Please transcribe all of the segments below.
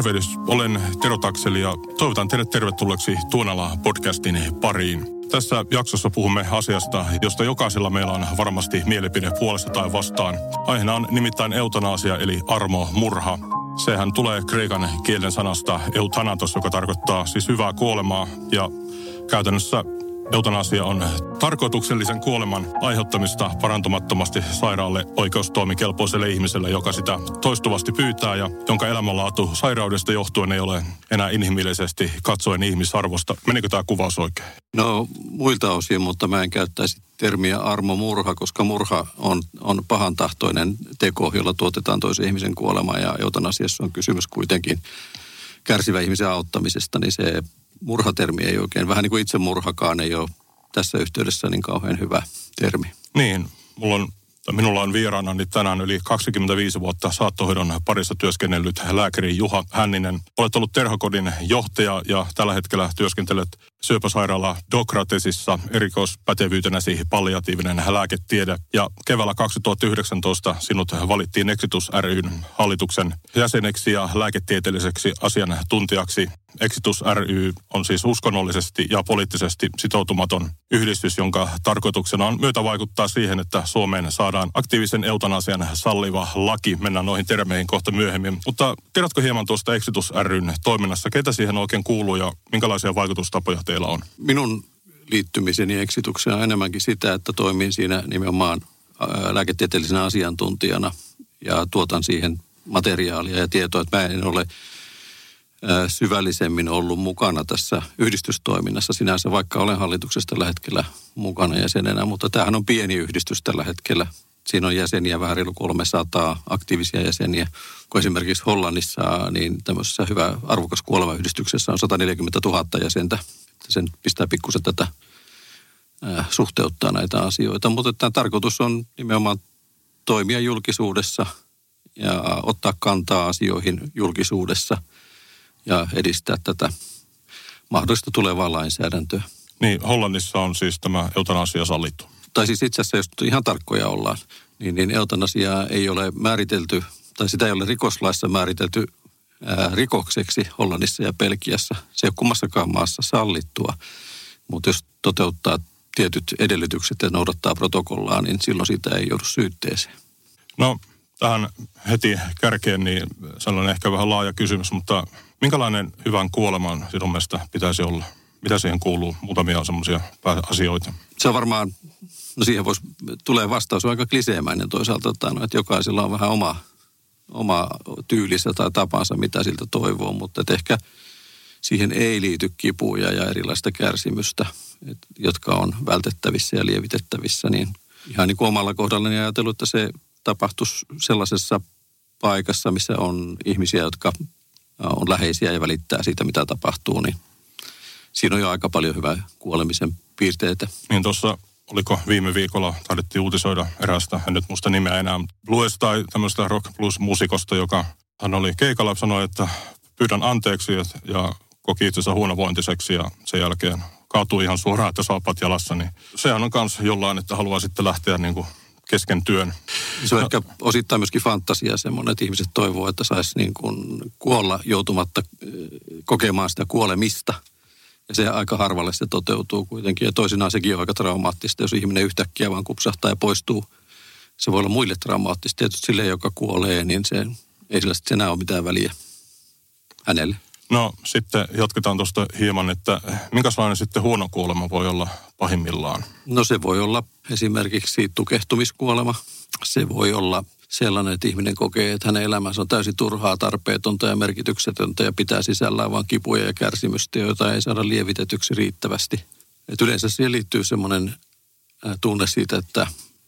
Tervehdys, olen Tero Takseli ja toivotan teidät tervetulleeksi Tuonala podcastin pariin. Tässä jaksossa puhumme asiasta, josta jokaisella meillä on varmasti mielipide puolesta tai vastaan. Aiheena on nimittäin eutanaasia eli armo murha. Sehän tulee kreikan kielen sanasta euthanatos, joka tarkoittaa siis hyvää kuolemaa ja käytännössä Eutanasia on tarkoituksellisen kuoleman aiheuttamista parantumattomasti sairaalle oikeustoimikelpoiselle ihmiselle, joka sitä toistuvasti pyytää ja jonka elämänlaatu sairaudesta johtuen ei ole enää inhimillisesti katsoen ihmisarvosta. Menikö tämä kuvaus oikein? No muilta osin, mutta mä en käyttäisi termiä armomurha, koska murha on, on pahantahtoinen teko, jolla tuotetaan toisen ihmisen kuolema ja eutanasiassa on kysymys kuitenkin kärsivä ihmisen auttamisesta, niin se murhatermi ei oikein, vähän niin kuin itsemurhakaan ei ole tässä yhteydessä niin kauhean hyvä termi. Niin, mulla on Minulla on vieraana niin tänään yli 25 vuotta saattohoidon parissa työskennellyt lääkäri Juha Hänninen. Olet ollut Terhokodin johtaja ja tällä hetkellä työskentelet syöpäsairaala Dokratesissa erikoispätevyytenäsi palliatiivinen lääketiede. Ja keväällä 2019 sinut valittiin Exitus ryn hallituksen jäseneksi ja lääketieteelliseksi asiantuntijaksi. Exitus ry on siis uskonnollisesti ja poliittisesti sitoutumaton yhdistys, jonka tarkoituksena on myötä vaikuttaa siihen, että Suomeen saadaan aktiivisen eutanasian salliva laki. Mennään noihin termeihin kohta myöhemmin. Mutta kerrotko hieman tuosta Exitus ryn toiminnassa, ketä siihen oikein kuuluu ja minkälaisia vaikutustapoja teillä on? Minun liittymiseni eksitukseen on enemmänkin sitä, että toimin siinä nimenomaan lääketieteellisenä asiantuntijana ja tuotan siihen materiaalia ja tietoa, että mä en ole syvällisemmin ollut mukana tässä yhdistystoiminnassa sinänsä, vaikka olen hallituksesta tällä hetkellä mukana jäsenenä, mutta tämähän on pieni yhdistys tällä hetkellä. Siinä on jäseniä vähän reilu 300 aktiivisia jäseniä, kun esimerkiksi Hollannissa niin tämmöisessä hyvä arvokas kuolemayhdistyksessä on 140 000 jäsentä. Sen pistää pikkusen tätä suhteuttaa näitä asioita, mutta tämä tarkoitus on nimenomaan toimia julkisuudessa ja ottaa kantaa asioihin julkisuudessa – ja edistää tätä mahdollista tulevaa lainsäädäntöä. Niin, Hollannissa on siis tämä eutanasia sallittu. Tai siis itse asiassa, jos ihan tarkkoja ollaan, niin, niin eutanasiaa ei ole määritelty, tai sitä ei ole rikoslaissa määritelty ää, rikokseksi Hollannissa ja Pelkiässä. Se ei ole kummassakaan maassa sallittua, mutta jos toteuttaa tietyt edellytykset ja noudattaa protokollaa, niin silloin sitä ei joudu syytteeseen. No, tähän heti kärkeen niin sellainen ehkä vähän laaja kysymys, mutta minkälainen hyvän kuoleman sinun mielestä pitäisi olla? Mitä siihen kuuluu? Muutamia semmoisia asioita. Se on varmaan, no siihen voisi, tulee vastaus aika kliseemäinen toisaalta, että, no, että jokaisella on vähän oma, oma tyylissä tai tapansa, mitä siltä toivoo, mutta että ehkä siihen ei liity kipuja ja erilaista kärsimystä, et, jotka on vältettävissä ja lievitettävissä, niin ihan niin kuin omalla kohdallani ajatellut, että se tapahtuisi sellaisessa paikassa, missä on ihmisiä, jotka on läheisiä ja välittää siitä, mitä tapahtuu, niin siinä on jo aika paljon hyvää kuolemisen piirteitä. Niin tuossa oliko viime viikolla taidettiin uutisoida erästä, en nyt muista nimeä enää, Blues tai tämmöistä rock plus musikosta, joka hän oli keikalla sanoi, että pyydän anteeksi ja koki itsensä huonovointiseksi ja sen jälkeen kaatui ihan suoraan, että saapat jalassa, niin sehän on myös jollain, että haluaa sitten lähteä niin kuin kesken työn. Se on no. ehkä osittain myöskin fantasia semmoinen, että ihmiset toivoo, että saisi niin kuin kuolla joutumatta kokemaan sitä kuolemista. Ja se aika harvalle se toteutuu kuitenkin. Ja toisinaan sekin on aika traumaattista, jos ihminen yhtäkkiä vaan kupsahtaa ja poistuu. Se voi olla muille traumaattista. Tietysti sille, joka kuolee, niin se, ei sillä sitten enää ole mitään väliä hänelle. No sitten jatketaan tuosta hieman, että minkälainen sitten huono kuolema voi olla pahimmillaan? No se voi olla esimerkiksi tukehtumiskuolema. Se voi olla sellainen, että ihminen kokee, että hänen elämänsä on täysin turhaa, tarpeetonta ja merkityksetöntä ja pitää sisällään vain kipuja ja kärsimystä, joita ei saada lievitetyksi riittävästi. Et yleensä siihen liittyy semmoinen tunne siitä, että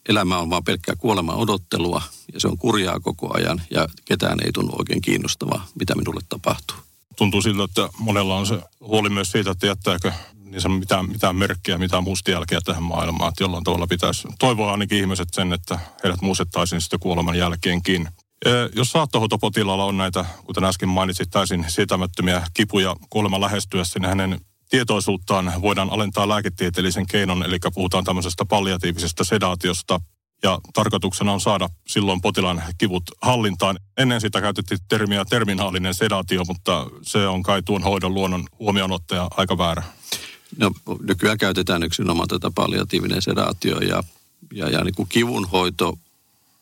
elämä on vaan pelkkää kuoleman odottelua ja se on kurjaa koko ajan ja ketään ei tunnu oikein kiinnostavaa, mitä minulle tapahtuu tuntuu siltä, että monella on se huoli myös siitä, että jättääkö niin mitään, mitään merkkiä, mitään mustajälkeä tähän maailmaan. Että jollain tavalla pitäisi toivoa ainakin ihmiset sen, että heidät muistettaisiin sitten kuoleman jälkeenkin. Jos saattohoitopotilaalla on näitä, kuten äsken mainitsit, täysin sietämättömiä kipuja kuoleman lähestyessä, niin hänen tietoisuuttaan voidaan alentaa lääketieteellisen keinon, eli puhutaan tämmöisestä palliatiivisesta sedaatiosta. Ja tarkoituksena on saada silloin potilaan kivut hallintaan. Ennen sitä käytettiin termiä terminaalinen sedaatio, mutta se on kai tuon hoidon luonnon huomioonottaja aika väärä. No, nykyään käytetään yksinomaan tätä palliatiivinen sedaatio ja, ja, ja niin kuin kivunhoito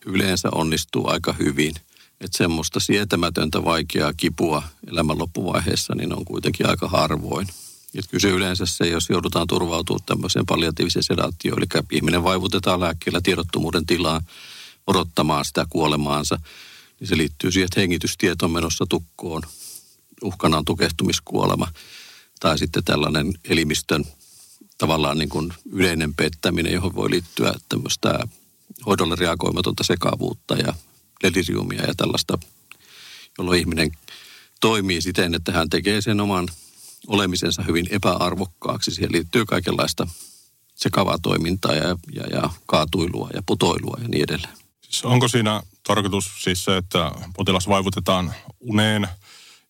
yleensä onnistuu aika hyvin. Että semmoista sietämätöntä vaikeaa kipua elämän loppuvaiheessa niin on kuitenkin aika harvoin. Et kyse yleensä se, jos joudutaan turvautumaan tämmöiseen palliatiiviseen sedaatioon, eli ihminen vaivutetaan lääkkeellä tiedottomuuden tilaa odottamaan sitä kuolemaansa, niin se liittyy siihen, että hengitystiet on menossa tukkoon, uhkana on tukehtumiskuolema, tai sitten tällainen elimistön tavallaan niin kuin yleinen pettäminen, johon voi liittyä tämmöistä hoidolle reagoimatonta sekavuutta ja deliriumia ja tällaista, jolloin ihminen toimii siten, että hän tekee sen oman olemisensa hyvin epäarvokkaaksi. Siihen liittyy kaikenlaista sekavaa toimintaa ja, ja, ja kaatuilua ja putoilua ja niin edelleen. Siis onko siinä tarkoitus siis se, että potilas vaivutetaan uneen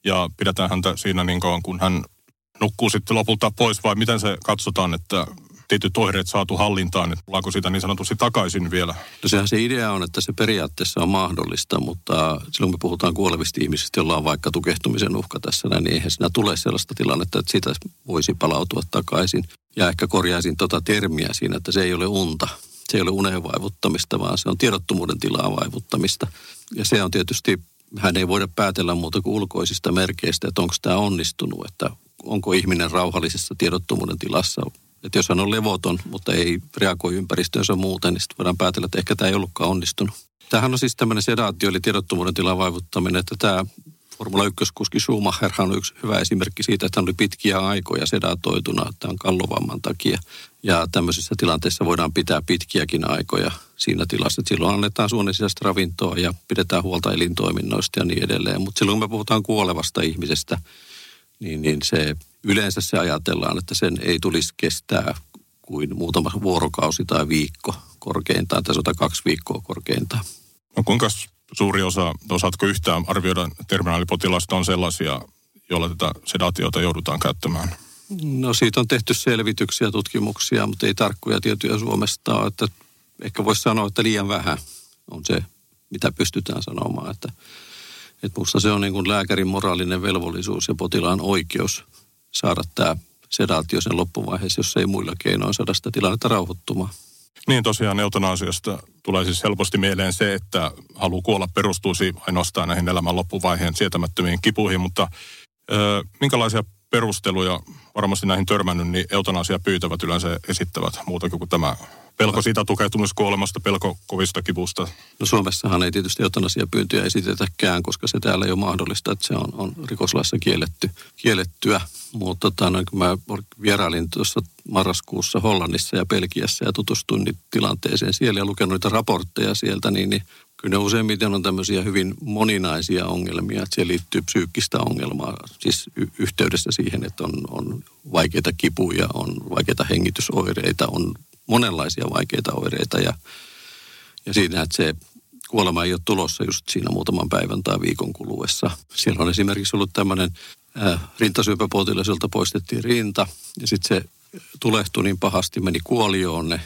ja pidetään häntä siinä niin kauan, kun hän nukkuu sitten lopulta pois vai miten se katsotaan, että tietyt oireet saatu hallintaan, että tullaanko sitä niin sanotusti takaisin vielä? No sehän se idea on, että se periaatteessa on mahdollista, mutta silloin me puhutaan kuolevista ihmisistä, joilla on vaikka tukehtumisen uhka tässä, niin eihän siinä tule sellaista tilannetta, että sitä voisi palautua takaisin. Ja ehkä korjaisin tota termiä siinä, että se ei ole unta. Se ei ole unen vaivuttamista, vaan se on tiedottomuuden tilaa vaivuttamista. Ja se on tietysti, hän ei voida päätellä muuta kuin ulkoisista merkeistä, että onko tämä onnistunut, että onko ihminen rauhallisessa tiedottomuuden tilassa että jos hän on levoton, mutta ei reagoi ympäristöönsä muuten, niin sitten voidaan päätellä, että ehkä tämä ei ollutkaan onnistunut. Tämähän on siis tämmöinen sedaatio, eli tiedottomuuden tilan vaivuttaminen, että tämä Formula 1-kuski Schumacher on yksi hyvä esimerkki siitä, että hän oli pitkiä aikoja sedatoituna tämän kallovamman takia. Ja tämmöisissä tilanteissa voidaan pitää pitkiäkin aikoja siinä tilassa. Että silloin annetaan suonen ravintoa ja pidetään huolta elintoiminnoista ja niin edelleen. Mutta silloin kun me puhutaan kuolevasta ihmisestä, niin, niin se yleensä se ajatellaan, että sen ei tulisi kestää kuin muutama vuorokausi tai viikko korkeintaan, tai sota kaksi viikkoa korkeintaan. No kuinka suuri osa, osaatko yhtään arvioida terminaalipotilasta on sellaisia, joilla tätä sedaatiota joudutaan käyttämään? No siitä on tehty selvityksiä, tutkimuksia, mutta ei tarkkoja tietoja Suomesta ole, että ehkä voisi sanoa, että liian vähän on se, mitä pystytään sanomaan, että että minusta se on niin kuin lääkärin moraalinen velvollisuus ja potilaan oikeus saada tämä sedaatio sen loppuvaiheessa, jos ei muilla keinoin saada sitä tilannetta rauhoittumaan. Niin tosiaan eutanasiasta tulee siis helposti mieleen se, että halu kuolla perustuisi ainoastaan näihin elämän loppuvaiheen sietämättömiin kipuihin, mutta ö, minkälaisia perusteluja varmasti näihin törmännyt, niin eutanasia pyytävät yleensä esittävät muuta kuin tämä Pelko siitä tukehtumiskuolemasta, pelko kovista kivusta. No Suomessahan ei tietysti eutanasiapyyntöjä esitetäkään, koska se täällä ei ole mahdollista, että se on, on rikoslaissa kielletty, kiellettyä. Mutta tota, no, kun mä vierailin tuossa marraskuussa Hollannissa ja Pelkiässä ja tutustuin tilanteeseen siellä ja lukenut niitä raportteja sieltä, niin, niin kyllä ne useimmiten on tämmöisiä hyvin moninaisia ongelmia, että siellä liittyy psyykkistä ongelmaa, siis y- yhteydessä siihen, että on, on vaikeita kipuja, on vaikeita hengitysoireita, on monenlaisia vaikeita oireita ja, ja siinä, että se kuolema ei ole tulossa just siinä muutaman päivän tai viikon kuluessa. Siellä on esimerkiksi ollut tämmöinen äh, rintasyöpäpotilas, jolta poistettiin rinta ja sitten se tulehtui niin pahasti, meni kuolioon ne,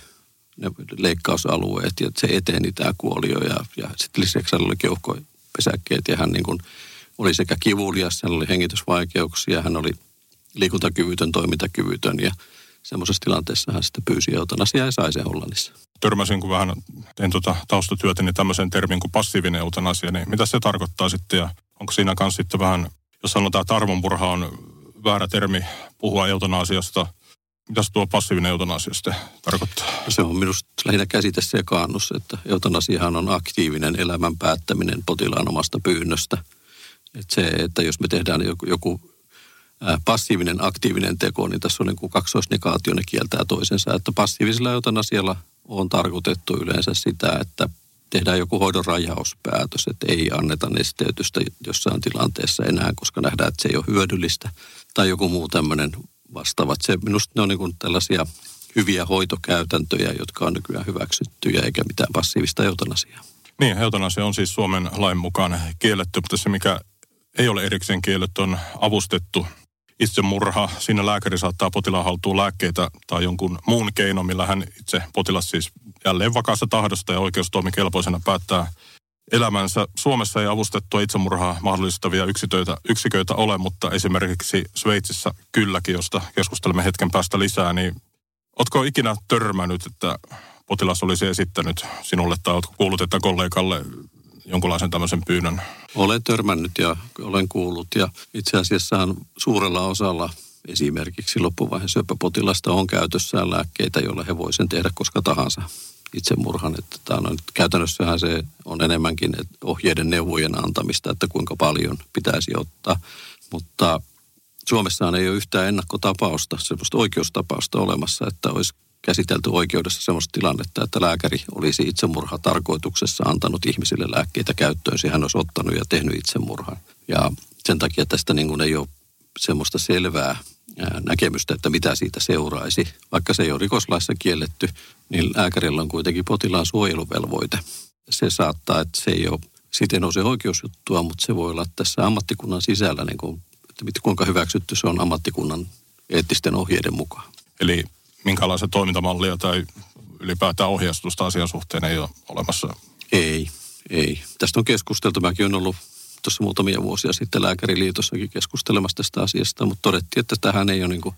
ne leikkausalueet ja se eteni tämä kuolio ja, ja sitten lisäksi oli keuhkopesäkkeet ja hän niin kuin oli sekä kivulias, hän oli hengitysvaikeuksia, hän oli liikuntakyvytön, toimintakyvytön ja semmoisessa tilanteessa hän sitten pyysi eutanasiaa ja sai sen Hollannissa. Törmäsin, kun vähän tein tuota taustatyötä, niin tämmöisen termin kuin passiivinen eutanasia, niin mitä se tarkoittaa sitten ja onko siinä kanssa sitten vähän, jos sanotaan, että arvonpurha on väärä termi puhua eutanasiasta, mitä tuo passiivinen eutanasia sitten tarkoittaa? Se on minusta lähinnä käsite sekaannus, että eutanasiahan on aktiivinen elämän päättäminen potilaan omasta pyynnöstä. Että se, että jos me tehdään joku, joku passiivinen aktiivinen teko, niin tässä on niin kuin kaksoisnegaatio, ne kieltää toisensa. Että passiivisella eutanasialla on tarkoitettu yleensä sitä, että tehdään joku hoidon rajauspäätös, että ei anneta nesteytystä jossain tilanteessa enää, koska nähdään, että se ei ole hyödyllistä. Tai joku muu tämmöinen vastaavat. Se, minusta ne on niin kuin tällaisia hyviä hoitokäytäntöjä, jotka on nykyään hyväksyttyjä, eikä mitään passiivista eutanasiaa. Niin, eutanasia on siis Suomen lain mukaan kielletty, mutta se mikä ei ole erikseen kielletty on avustettu itsemurha. Siinä lääkäri saattaa potilaan haltuun lääkkeitä tai jonkun muun keino, millä hän itse potilas siis jälleen vakaassa tahdosta ja oikeustoimikelpoisena päättää elämänsä. Suomessa ei avustettua itsemurhaa mahdollistavia yksiköitä, yksiköitä ole, mutta esimerkiksi Sveitsissä kylläkin, josta keskustelemme hetken päästä lisää, niin Oletko ikinä törmännyt, että potilas olisi esittänyt sinulle tai oletko kuullut, että kollegalle jonkunlaisen tämmöisen pyynnön? Olen törmännyt ja olen kuullut ja itse asiassa suurella osalla esimerkiksi loppuvaiheen syöpäpotilasta on käytössään lääkkeitä, joilla he voisivat sen tehdä koska tahansa itsemurhan. Että tämä on, käytännössähän se on enemmänkin ohjeiden neuvojen antamista, että kuinka paljon pitäisi ottaa. Mutta Suomessaan ei ole yhtään ennakkotapausta, sellaista oikeustapausta olemassa, että olisi käsitelty oikeudessa sellaista tilannetta, että lääkäri olisi itsemurha tarkoituksessa antanut ihmisille lääkkeitä käyttöön. Hän olisi ottanut ja tehnyt itsemurhan. Ja sen takia tästä niin kuin ei ole semmoista selvää näkemystä, että mitä siitä seuraisi. Vaikka se ei ole rikoslaissa kielletty, niin lääkärillä on kuitenkin potilaan suojeluvelvoite. Se saattaa, että se ei ole siten on se oikeusjuttua, mutta se voi olla tässä ammattikunnan sisällä niin kuin että kuinka hyväksytty se on ammattikunnan eettisten ohjeiden mukaan. Eli minkälaista toimintamallia tai ylipäätään ohjeistusta asian suhteen ei ole olemassa? Ei, ei. Tästä on keskusteltu. Mäkin olen ollut tuossa muutamia vuosia sitten lääkäriliitossakin keskustelemassa tästä asiasta, mutta todettiin, että tähän ei ole niin kuin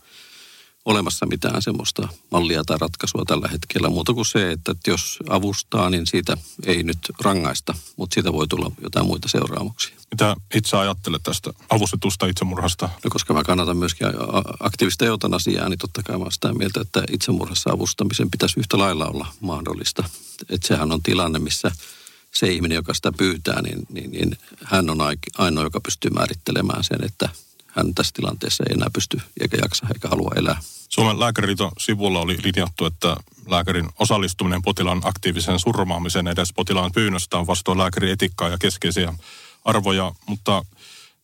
olemassa mitään semmoista mallia tai ratkaisua tällä hetkellä. Muuta kuin se, että jos avustaa, niin siitä ei nyt rangaista, mutta siitä voi tulla jotain muita seuraamuksia. Mitä itse ajattelet tästä avustetusta itsemurhasta? No koska mä kannatan myöskin aktiivista eutanasiaa, niin totta kai mä sitä mieltä, että itsemurhassa avustamisen pitäisi yhtä lailla olla mahdollista. Että sehän on tilanne, missä se ihminen, joka sitä pyytää, niin, niin, niin hän on ainoa, joka pystyy määrittelemään sen, että hän tässä tilanteessa ei enää pysty eikä jaksa eikä halua elää. Suomen lääkäriliiton sivulla oli linjattu, että lääkärin osallistuminen potilaan aktiiviseen surmaamiseen edes potilaan pyynnöstä on vastoin lääkärin etikkaa ja keskeisiä arvoja, mutta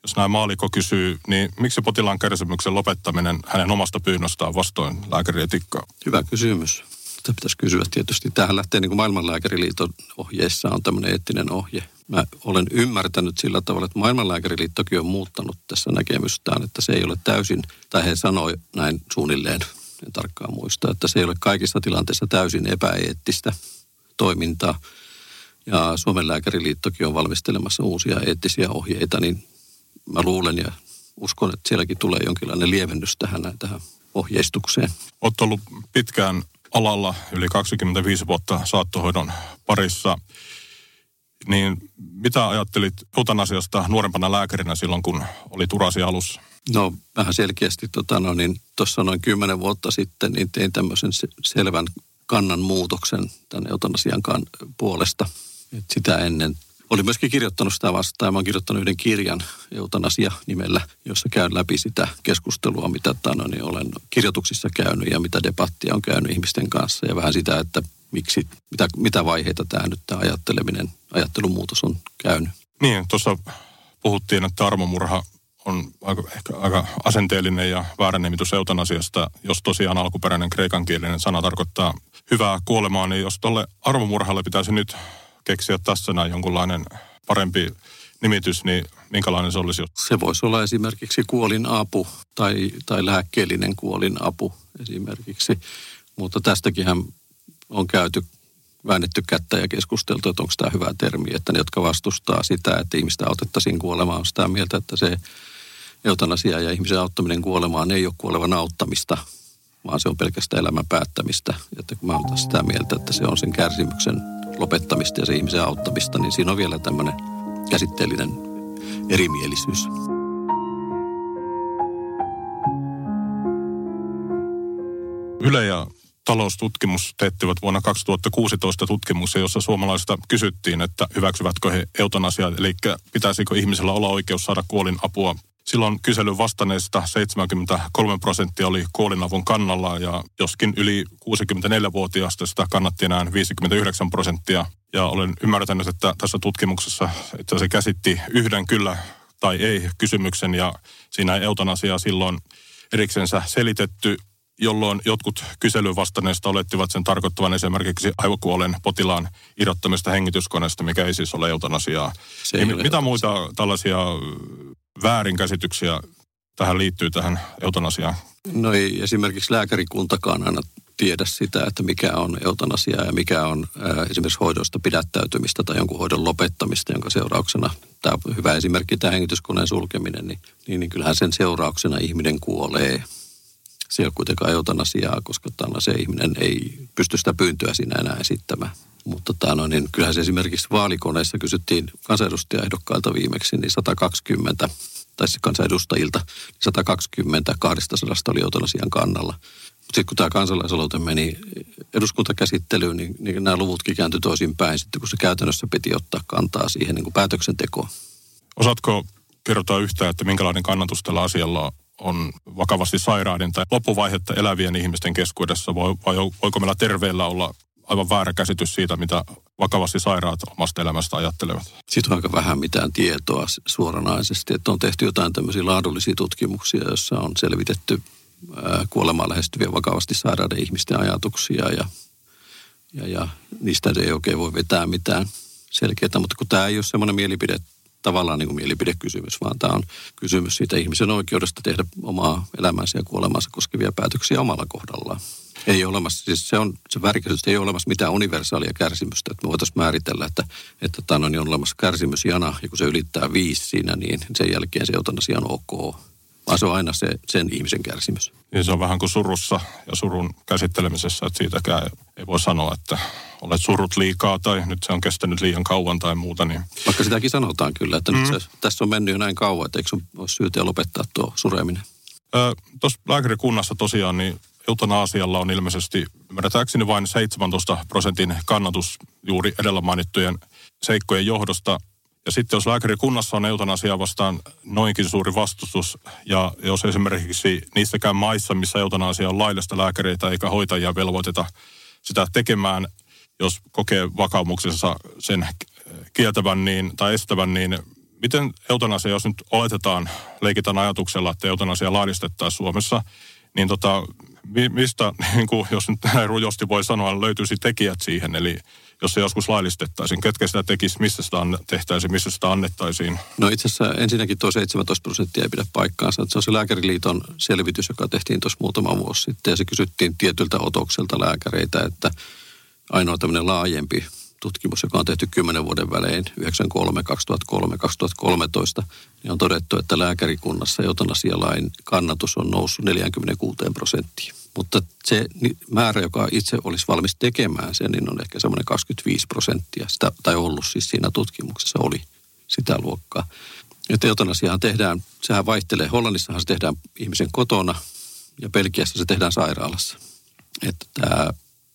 jos näin maaliko kysyy, niin miksi potilaan kärsimyksen lopettaminen hänen omasta pyynnöstään vastoin lääkärin etikkaa? Hyvä kysymys. Tätä pitäisi kysyä tietysti. Tähän lähtee niin kuin maailmanlääkäriliiton ohjeissa on tämmöinen eettinen ohje. Mä olen ymmärtänyt sillä tavalla, että maailmanlääkäriliittokin on muuttanut tässä näkemystään, että se ei ole täysin, tai he sanoi näin suunnilleen, en tarkkaan muista, että se ei ole kaikissa tilanteissa täysin epäeettistä toimintaa. Ja Suomen lääkäriliittokin on valmistelemassa uusia eettisiä ohjeita, niin mä luulen ja uskon, että sielläkin tulee jonkinlainen lievennys tähän, tähän ohjeistukseen. Olet ollut pitkään alalla yli 25 vuotta saattohoidon parissa. Niin mitä ajattelit eutanasiasta nuorempana lääkärinä silloin, kun oli turasi alussa? No vähän selkeästi, tota, no, niin tuossa noin kymmenen vuotta sitten niin tein tämmöisen selvän kannan muutoksen tämän eutanasian puolesta. Et sitä ennen olin myöskin kirjoittanut sitä vastaan. Mä oon kirjoittanut yhden kirjan eutanasia nimellä, jossa käyn läpi sitä keskustelua, mitä tano, niin olen kirjoituksissa käynyt ja mitä debattia on käynyt ihmisten kanssa. Ja vähän sitä, että miksi, mitä, mitä vaiheita tämä nyt tämä ajatteleminen, ajattelumuutos on käynyt. Niin, tuossa puhuttiin, että armomurha on aika, ehkä aika asenteellinen ja väärä nimitys eutanasiasta. Jos tosiaan alkuperäinen kreikankielinen sana tarkoittaa hyvää kuolemaa, niin jos tuolle armomurhalle pitäisi nyt keksiä tässä näin jonkunlainen parempi nimitys, niin minkälainen se olisi? Se voisi olla esimerkiksi kuolinapu tai, tai lääkkeellinen kuolinapu esimerkiksi. Mutta tästäkin on käyty väännetty kättä ja keskusteltu, että onko tämä hyvä termi, että ne, jotka vastustaa sitä, että ihmistä autettaisiin kuolemaan, on sitä mieltä, että se eutanasia ja ihmisen auttaminen kuolemaan ei ole kuolevan auttamista, vaan se on pelkästään elämän päättämistä. Että kun mä olen sitä mieltä, että se on sen kärsimyksen lopettamista ja se ihmisen auttamista, niin siinä on vielä tämmöinen käsitteellinen erimielisyys. Yle ja taloustutkimus teettivät vuonna 2016 tutkimuksen, jossa suomalaista kysyttiin, että hyväksyvätkö he eutanasiaa, eli pitäisikö ihmisellä olla oikeus saada kuolin apua Silloin kyselyn vastanneista 73 prosenttia oli kuolinavun kannalla ja joskin yli 64-vuotiaasta sitä kannatti enää 59 prosenttia. Ja olen ymmärtänyt, että tässä tutkimuksessa että se käsitti yhden kyllä tai ei kysymyksen ja siinä ei eutanasiaa silloin eriksensä selitetty, jolloin jotkut kyselyn vastanneista olettivat sen tarkoittavan esimerkiksi aivokuolen potilaan irrottamista hengityskoneesta, mikä ei siis ole eutanasiaa. Ei Niin ole mitä eutanasiaa. muita tällaisia väärinkäsityksiä tähän liittyy tähän eutanasiaan? No ei esimerkiksi lääkärikuntakaan aina tiedä sitä, että mikä on eutanasia ja mikä on ää, esimerkiksi hoidosta pidättäytymistä tai jonkun hoidon lopettamista, jonka seurauksena, tämä on hyvä esimerkki, tämä hengityskoneen sulkeminen, niin, niin, niin kyllähän sen seurauksena ihminen kuolee. Se ei ole kuitenkaan eutanasiaa, koska se ihminen ei pysty sitä pyyntöä siinä enää esittämään. Mutta tää no, niin kyllähän se esimerkiksi vaalikoneessa kysyttiin kansanedustajaehdokkailta viimeksi, niin 120 tai siis kansanedustajilta, niin 120 200 oli eutanasian kannalla. Sitten kun tämä kansalaisaloite meni eduskuntakäsittelyyn, niin, niin nämä luvutkin kääntyi toisinpäin sitten, kun se käytännössä piti ottaa kantaa siihen niin kuin päätöksentekoon. Osaatko kertoa yhtään, että minkälainen kannatus tällä asialla on vakavasti sairaiden tai loppuvaihetta elävien ihmisten keskuudessa? Voi, vai voiko meillä terveellä olla aivan väärä käsitys siitä, mitä vakavasti sairaat omasta elämästä ajattelevat? Siitä on aika vähän mitään tietoa suoranaisesti, että on tehty jotain tämmöisiä laadullisia tutkimuksia, joissa on selvitetty kuolemaan lähestyviä vakavasti sairaiden ihmisten ajatuksia ja, ja, ja niistä ei oikein voi vetää mitään selkeää, mutta kun tämä ei ole semmoinen mielipide, tavallaan niin kuin mielipidekysymys, vaan tämä on kysymys siitä ihmisen oikeudesta tehdä omaa elämänsä ja kuolemansa koskevia päätöksiä omalla kohdallaan. Ei ole olemassa, siis se on se että ei ole olemassa mitään universaalia kärsimystä. Että me voitaisiin määritellä, että, että tämän on, niin on olemassa kärsimysjana, ja kun se ylittää viisi siinä, niin sen jälkeen se eutanasia on ok. Vaan se on aina se, sen ihmisen kärsimys. Niin se on vähän kuin surussa ja surun käsittelemisessä, että siitäkään ei voi sanoa, että olet surut liikaa tai nyt se on kestänyt liian kauan tai muuta. Niin Vaikka sitäkin sanotaan kyllä, että mm. nyt se, tässä on mennyt jo näin kauan, että eikö sun olisi syytä lopettaa tuo sureminen. Tuossa lääkärikunnassa tosiaan niin eutanasialla on ilmeisesti, ymmärretääkseni vain 17 prosentin kannatus juuri edellä mainittujen seikkojen johdosta. Ja sitten jos lääkärikunnassa on eutanasia vastaan noinkin suuri vastustus, ja jos esimerkiksi niissäkään maissa, missä eutanasia on laillista lääkäreitä eikä hoitajia velvoiteta sitä tekemään, jos kokee vakaumuksensa sen kieltävän niin, tai estävän, niin miten eutanasia, jos nyt oletetaan, leikitään ajatuksella, että eutanasia laillistettaisiin Suomessa, niin tota, mistä, niin kuin, jos nyt näin rujosti voi sanoa, löytyisi tekijät siihen, eli jos se joskus laillistettaisiin, ketkä sitä tekisi, missä sitä tehtäisiin, missä sitä annettaisiin? No itse asiassa ensinnäkin tuo 17 prosenttia ei pidä paikkaansa. Se on se lääkäriliiton selvitys, joka tehtiin tuossa muutama vuosi sitten. Ja se kysyttiin tietyltä otokselta lääkäreitä, että ainoa tämmöinen laajempi tutkimus, joka on tehty 10 vuoden välein, 93, 2003, 2013, niin on todettu, että lääkärikunnassa eutanasialain kannatus on noussut 46 prosenttiin. Mutta se määrä, joka itse olisi valmis tekemään sen, niin on ehkä semmoinen 25 prosenttia. Sitä, tai ollut siis siinä tutkimuksessa oli sitä luokkaa. Että eutanasiahan tehdään, sehän vaihtelee. Hollannissahan se tehdään ihmisen kotona ja Belgiassa se tehdään sairaalassa. Että tämä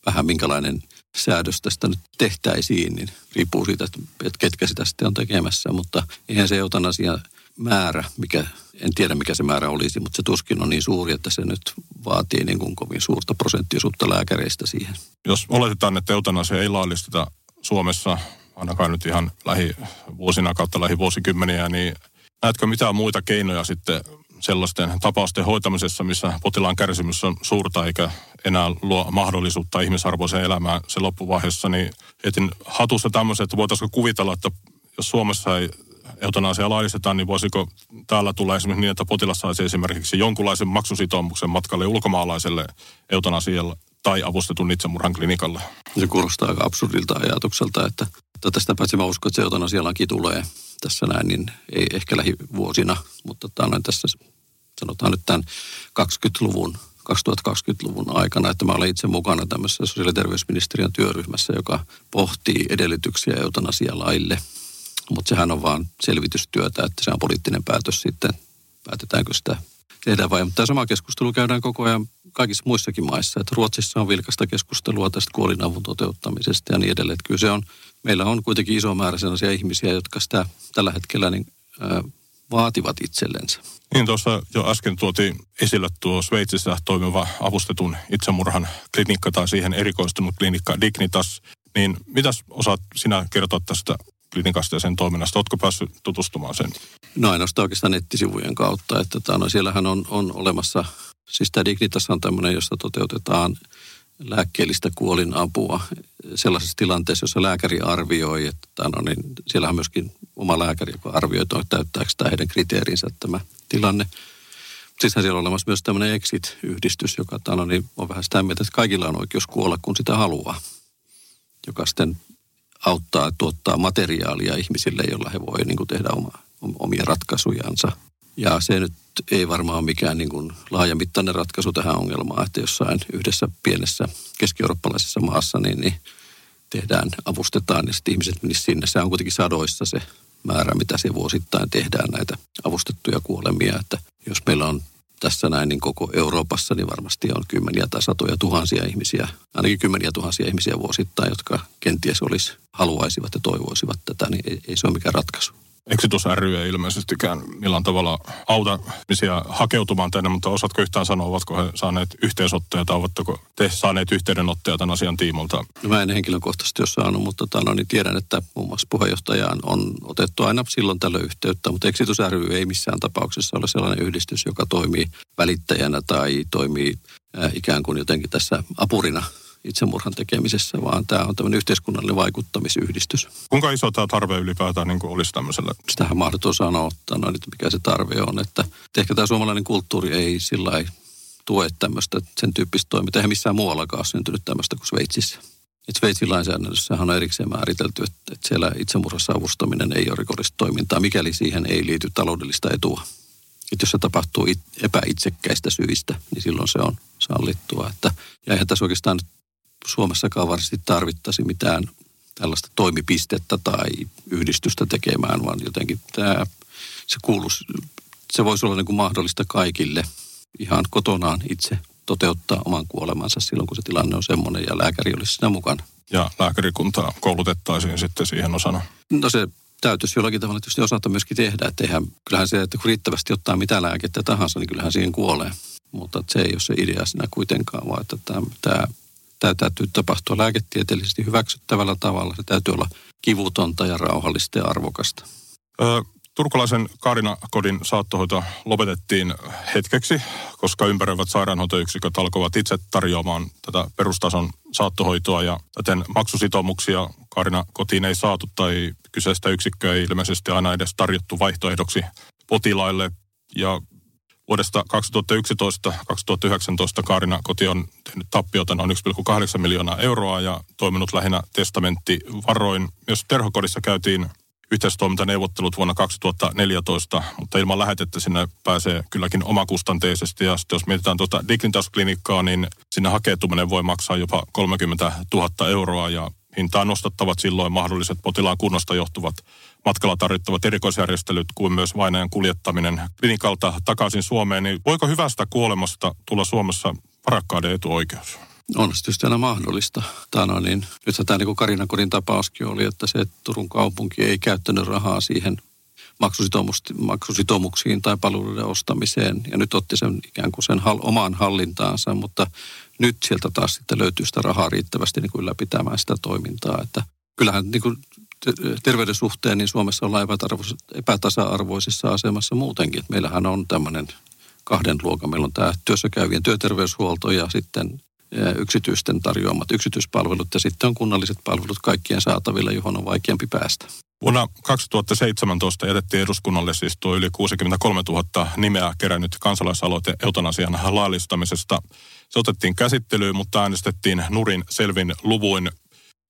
vähän minkälainen säädös tästä nyt tehtäisiin, niin riippuu siitä, että ketkä sitä sitten on tekemässä. Mutta eihän se eutanasia määrä, mikä, en tiedä mikä se määrä olisi, mutta se tuskin on niin suuri, että se nyt vaatii niin kuin kovin suurta prosenttiosuutta lääkäreistä siihen. Jos oletetaan, että eutanasia ei laillisteta Suomessa, ainakaan nyt ihan lähivuosina kautta lähivuosikymmeniä, niin näetkö mitään muita keinoja sitten sellaisten tapausten hoitamisessa, missä potilaan kärsimys on suurta eikä enää luo mahdollisuutta ihmisarvoiseen elämään sen loppuvaiheessa, niin etin hatussa tämmöisen, että voitaisiinko kuvitella, että jos Suomessa ei eutanasia laillistetaan, niin voisiko täällä tulla esimerkiksi niin, että potilas saisi esimerkiksi jonkunlaisen maksusitoumuksen matkalle ulkomaalaiselle eutanasialle tai avustetun itsemurhan klinikalle. Se kuulostaa aika absurdilta ajatukselta, että, että tästä paitsi mä uskon, että se eutanasialaki tulee tässä näin, niin ei ehkä lähivuosina, mutta tämä on tässä sanotaan nyt tämän 20-luvun 2020-luvun aikana, että mä olen itse mukana tämmöisessä sosiaali- ja terveysministeriön työryhmässä, joka pohtii edellytyksiä eutanasialaille. Mutta sehän on vaan selvitystyötä, että se on poliittinen päätös sitten, päätetäänkö sitä tehdään vai. Mutta tämä sama keskustelu käydään koko ajan kaikissa muissakin maissa. Että Ruotsissa on vilkasta keskustelua tästä kuolinavun toteuttamisesta ja niin edelleen. Että kyllä se on, meillä on kuitenkin iso määrä sellaisia ihmisiä, jotka sitä tällä hetkellä niin, ää, vaativat itsellensä. Niin tuossa jo äsken tuotiin esille tuo Sveitsissä toimiva avustetun itsemurhan klinikka tai siihen erikoistunut klinikka Dignitas. Niin mitäs osaat sinä kertoa tästä klinikasta ja sen toiminnasta? Oletko päässyt tutustumaan sen? No ainoastaan oikeastaan nettisivujen kautta, että tano, siellähän on, on olemassa Siis tämä Dignitas on tämmöinen, jossa toteutetaan lääkkeellistä kuolinapua sellaisessa tilanteessa, jossa lääkäri arvioi, että no niin, siellä on myöskin oma lääkäri, joka arvioi, että täyttääkö tämä heidän kriteerinsä tämä tilanne. Sittenhän siellä on olemassa myös tämmöinen Exit-yhdistys, joka no niin, on vähän sitä mieltä, että kaikilla on oikeus kuolla, kun sitä haluaa. Joka sitten auttaa tuottaa materiaalia ihmisille, jolla he voi niin kuin tehdä oma, omia ratkaisujansa. Ja se nyt ei varmaan mikään niin kuin laajamittainen ratkaisu tähän ongelmaan, että jossain yhdessä pienessä keski-eurooppalaisessa maassa niin, niin tehdään, avustetaan ja sitten ihmiset menisivät sinne. Se on kuitenkin sadoissa se määrä, mitä se vuosittain tehdään näitä avustettuja kuolemia. Että jos meillä on tässä näin niin koko Euroopassa, niin varmasti on kymmeniä tai satoja tuhansia ihmisiä, ainakin kymmeniä tuhansia ihmisiä vuosittain, jotka kenties olisi, haluaisivat ja toivoisivat tätä, niin ei, ei se ole mikään ratkaisu. Exitus ry ei ilmeisestikään millään tavalla auta ihmisiä hakeutumaan tänne, mutta osaatko yhtään sanoa, ovatko he saaneet yhteisottoja tai ovatko te saaneet yhteydenottoja tämän asian tiimolta? No mä en henkilökohtaisesti ole saanut, mutta tota, no, niin tiedän, että muun muassa puheenjohtajaan on otettu aina silloin tällöin yhteyttä, mutta Exitus ry ei missään tapauksessa ole sellainen yhdistys, joka toimii välittäjänä tai toimii ikään kuin jotenkin tässä apurina itsemurhan tekemisessä, vaan tämä on tämmöinen yhteiskunnallinen vaikuttamisyhdistys. Kuinka iso tämä tarve ylipäätään niin olisi tämmöiselle? Sitähän mahdoton sanoa, että, no, että mikä se tarve on. Että ehkä tämä suomalainen kulttuuri ei sillä tue tämmöistä, sen tyyppistä toimintaa. Eihän missään muuallakaan ole syntynyt tämmöistä kuin Sveitsissä. Et Sveitsin lainsäädännössähän on erikseen määritelty, että, että siellä itsemurhassa avustaminen ei ole rikollista toimintaa, mikäli siihen ei liity taloudellista etua. Että jos se tapahtuu epäitsekkäistä syistä, niin silloin se on sallittua. Että, ja eihän tässä oikeastaan Suomessakaan varsinaisesti tarvittaisi mitään tällaista toimipistettä tai yhdistystä tekemään, vaan jotenkin tämä, se kuuluisi, se voisi olla niin kuin mahdollista kaikille ihan kotonaan itse toteuttaa oman kuolemansa silloin, kun se tilanne on semmoinen ja lääkäri olisi siinä mukana. Ja lääkärikuntaa koulutettaisiin sitten siihen osana? No se täytyisi jollakin tavalla tietysti osata myöskin tehdä. Että eihän, kyllähän se, että kun riittävästi ottaa mitä lääkettä tahansa, niin kyllähän siihen kuolee. Mutta se ei ole se idea siinä kuitenkaan, vaan että tämä, tämä Tämä täytyy tapahtua lääketieteellisesti hyväksyttävällä tavalla. Se täytyy olla kivutonta ja rauhallista ja arvokasta. Ö, turkulaisen Kaarina-kodin saattohoito lopetettiin hetkeksi, koska ympäröivät sairaanhoitoyksiköt alkoivat itse tarjoamaan tätä perustason saattohoitoa ja täten maksusitoumuksia Kaarina-kotiin ei saatu tai kyseistä yksikköä ei ilmeisesti aina edes tarjottu vaihtoehdoksi potilaille. Ja Vuodesta 2011-2019 Kaarina koti on tehnyt tappiota noin 1,8 miljoonaa euroa ja toiminut lähinnä testamenttivaroin. Myös Terhokodissa käytiin yhteistoimintaneuvottelut vuonna 2014, mutta ilman lähetettä sinne pääsee kylläkin omakustanteisesti. Ja sitten jos mietitään tuota Dignitas-klinikkaa, niin sinne hakeutuminen voi maksaa jopa 30 000 euroa ja hintaa nostattavat silloin mahdolliset potilaan kunnosta johtuvat matkalla tarvittavat erikoisjärjestelyt kuin myös vainajan kuljettaminen klinikalta takaisin Suomeen, niin voiko hyvästä kuolemasta tulla Suomessa varakkaiden etuoikeus? On se tietysti aina mahdollista. Tämä on niin, nythän tämä niin kuin Kodin tapauskin oli, että se että Turun kaupunki ei käyttänyt rahaa siihen maksusitoumuksiin tai palveluiden ostamiseen. Ja nyt otti sen ikään kuin sen hal, omaan hallintaansa, mutta nyt sieltä taas sitten löytyy sitä rahaa riittävästi niin kuin ylläpitämään sitä toimintaa. Että kyllähän niin kuin terveyden suhteen, niin Suomessa ollaan epätasa-arvoisessa asemassa muutenkin. Meillähän on tämmöinen kahden luokan. Meillä on tämä työssäkäyvien työterveyshuolto ja sitten yksityisten tarjoamat yksityispalvelut ja sitten on kunnalliset palvelut kaikkien saatavilla, johon on vaikeampi päästä. Vuonna 2017 jätettiin eduskunnalle siis tuo yli 63 000 nimeä kerännyt kansalaisaloite eutanasian laillistamisesta. Se otettiin käsittelyyn, mutta äänestettiin nurin selvin luvuin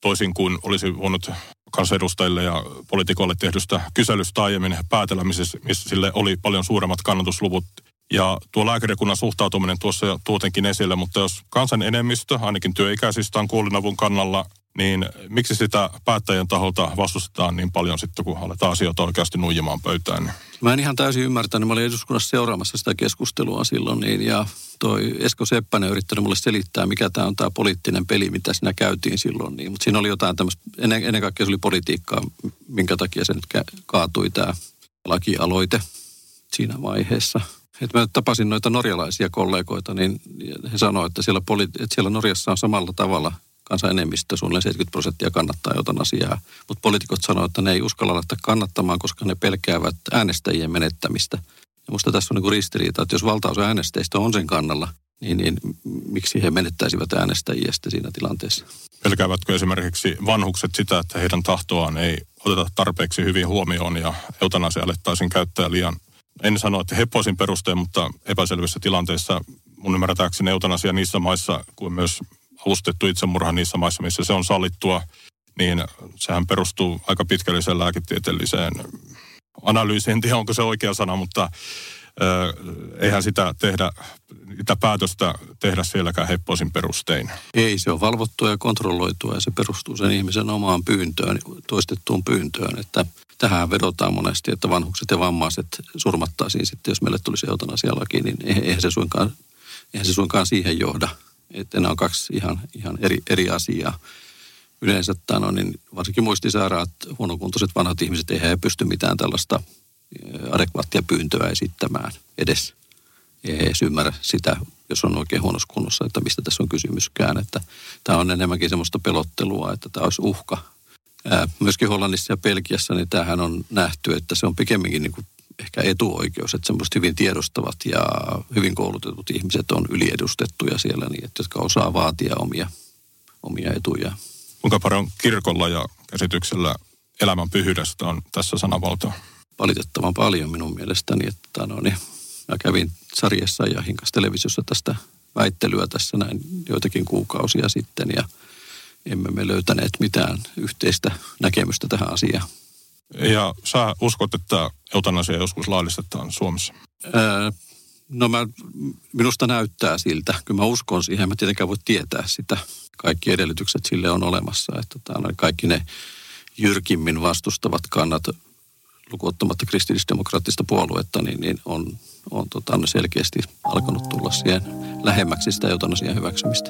toisin kuin olisi voinut kansanedustajille ja poliitikoille tehdystä kyselystä aiemmin päätellä, missä, sille oli paljon suuremmat kannatusluvut. Ja tuo lääkärikunnan suhtautuminen tuossa tuotenkin esille, mutta jos kansan enemmistö, ainakin työikäisistä on kuolinavun kannalla, niin miksi sitä päättäjien taholta vastustetaan niin paljon sitten, kun aletaan asioita oikeasti nuijimaan pöytään? Niin? Mä en ihan täysin ymmärtänyt. Mä olin eduskunnassa seuraamassa sitä keskustelua silloin, niin, ja toi Esko Seppänen yrittänyt mulle selittää, mikä tämä on tämä poliittinen peli, mitä siinä käytiin silloin. Niin. Mutta siinä oli jotain tämmöistä, ennen, ennen kaikkea se oli politiikkaa, minkä takia se nyt kaatui tämä lakialoite siinä vaiheessa. Et mä tapasin noita norjalaisia kollegoita, niin he sanoivat, että siellä, poli, että siellä Norjassa on samalla tavalla – kansanenemmistö, suunnilleen 70 prosenttia kannattaa eutanasiaa. Mutta poliitikot sanoivat, että ne ei uskalla laittaa kannattamaan, koska ne pelkäävät äänestäjien menettämistä. Ja musta tässä on niin ristiriita, että jos valtaosa äänestäjistä on sen kannalla, niin, niin miksi he menettäisivät äänestäjiä siinä tilanteessa? Pelkäävätkö esimerkiksi vanhukset sitä, että heidän tahtoaan ei oteta tarpeeksi hyvin huomioon ja eutanasia alettaisiin käyttää liian, en sano, että heppoisin perusteen, mutta epäselvissä tilanteissa mun ymmärtääkseni eutanasia niissä maissa kuin myös avustettu itsemurha niissä maissa, missä se on sallittua, niin sehän perustuu aika pitkälliseen lääketieteelliseen analyysiin. En tiedä, onko se oikea sana, mutta eihän sitä tehdä, sitä päätöstä tehdä sielläkään heppoisin perustein. Ei, se on valvottua ja kontrolloitua ja se perustuu sen ihmisen omaan pyyntöön, toistettuun pyyntöön, että tähän vedotaan monesti, että vanhukset ja vammaiset surmattaisiin sitten, jos meille tulisi eutanasialaki, niin eihän se suinkaan, eihän se suinkaan siihen johda. Että nämä on kaksi ihan, ihan eri, eri asiaa. Yleensä no, niin varsinkin muistisairaat, huonokuntoiset vanhat ihmiset, eihän he pysty mitään tällaista adekvaattia pyyntöä esittämään edes. Ei edes ymmärrä sitä, jos on oikein huonossa kunnossa, että mistä tässä on kysymyskään. Että tämä on enemmänkin semmoista pelottelua, että tämä olisi uhka. Myöskin Hollannissa ja Pelkiassa, niin tämähän on nähty, että se on pikemminkin niin kuin ehkä etuoikeus, että semmoista hyvin tiedostavat ja hyvin koulutetut ihmiset on yliedustettuja siellä, niin että jotka osaa vaatia omia, omia etuja. Kuinka paljon kirkolla ja käsityksellä elämän pyhyydestä on tässä sanavaltoa? Valitettavan paljon minun mielestäni. Että no, niin, mä kävin sarjassa ja hinkas televisiossa tästä väittelyä tässä näin joitakin kuukausia sitten ja emme me löytäneet mitään yhteistä näkemystä tähän asiaan. Ja sä uskot, että eutanasia joskus laillistetaan Suomessa? Öö, no mä, minusta näyttää siltä. Kyllä mä uskon siihen. Mä tietenkään voi tietää sitä. Kaikki edellytykset sille on olemassa. Että täällä kaikki ne jyrkimmin vastustavat kannat lukuottamatta kristillisdemokraattista puoluetta, niin, niin on, on tota, selkeästi alkanut tulla siihen lähemmäksi sitä eutanasian hyväksymistä.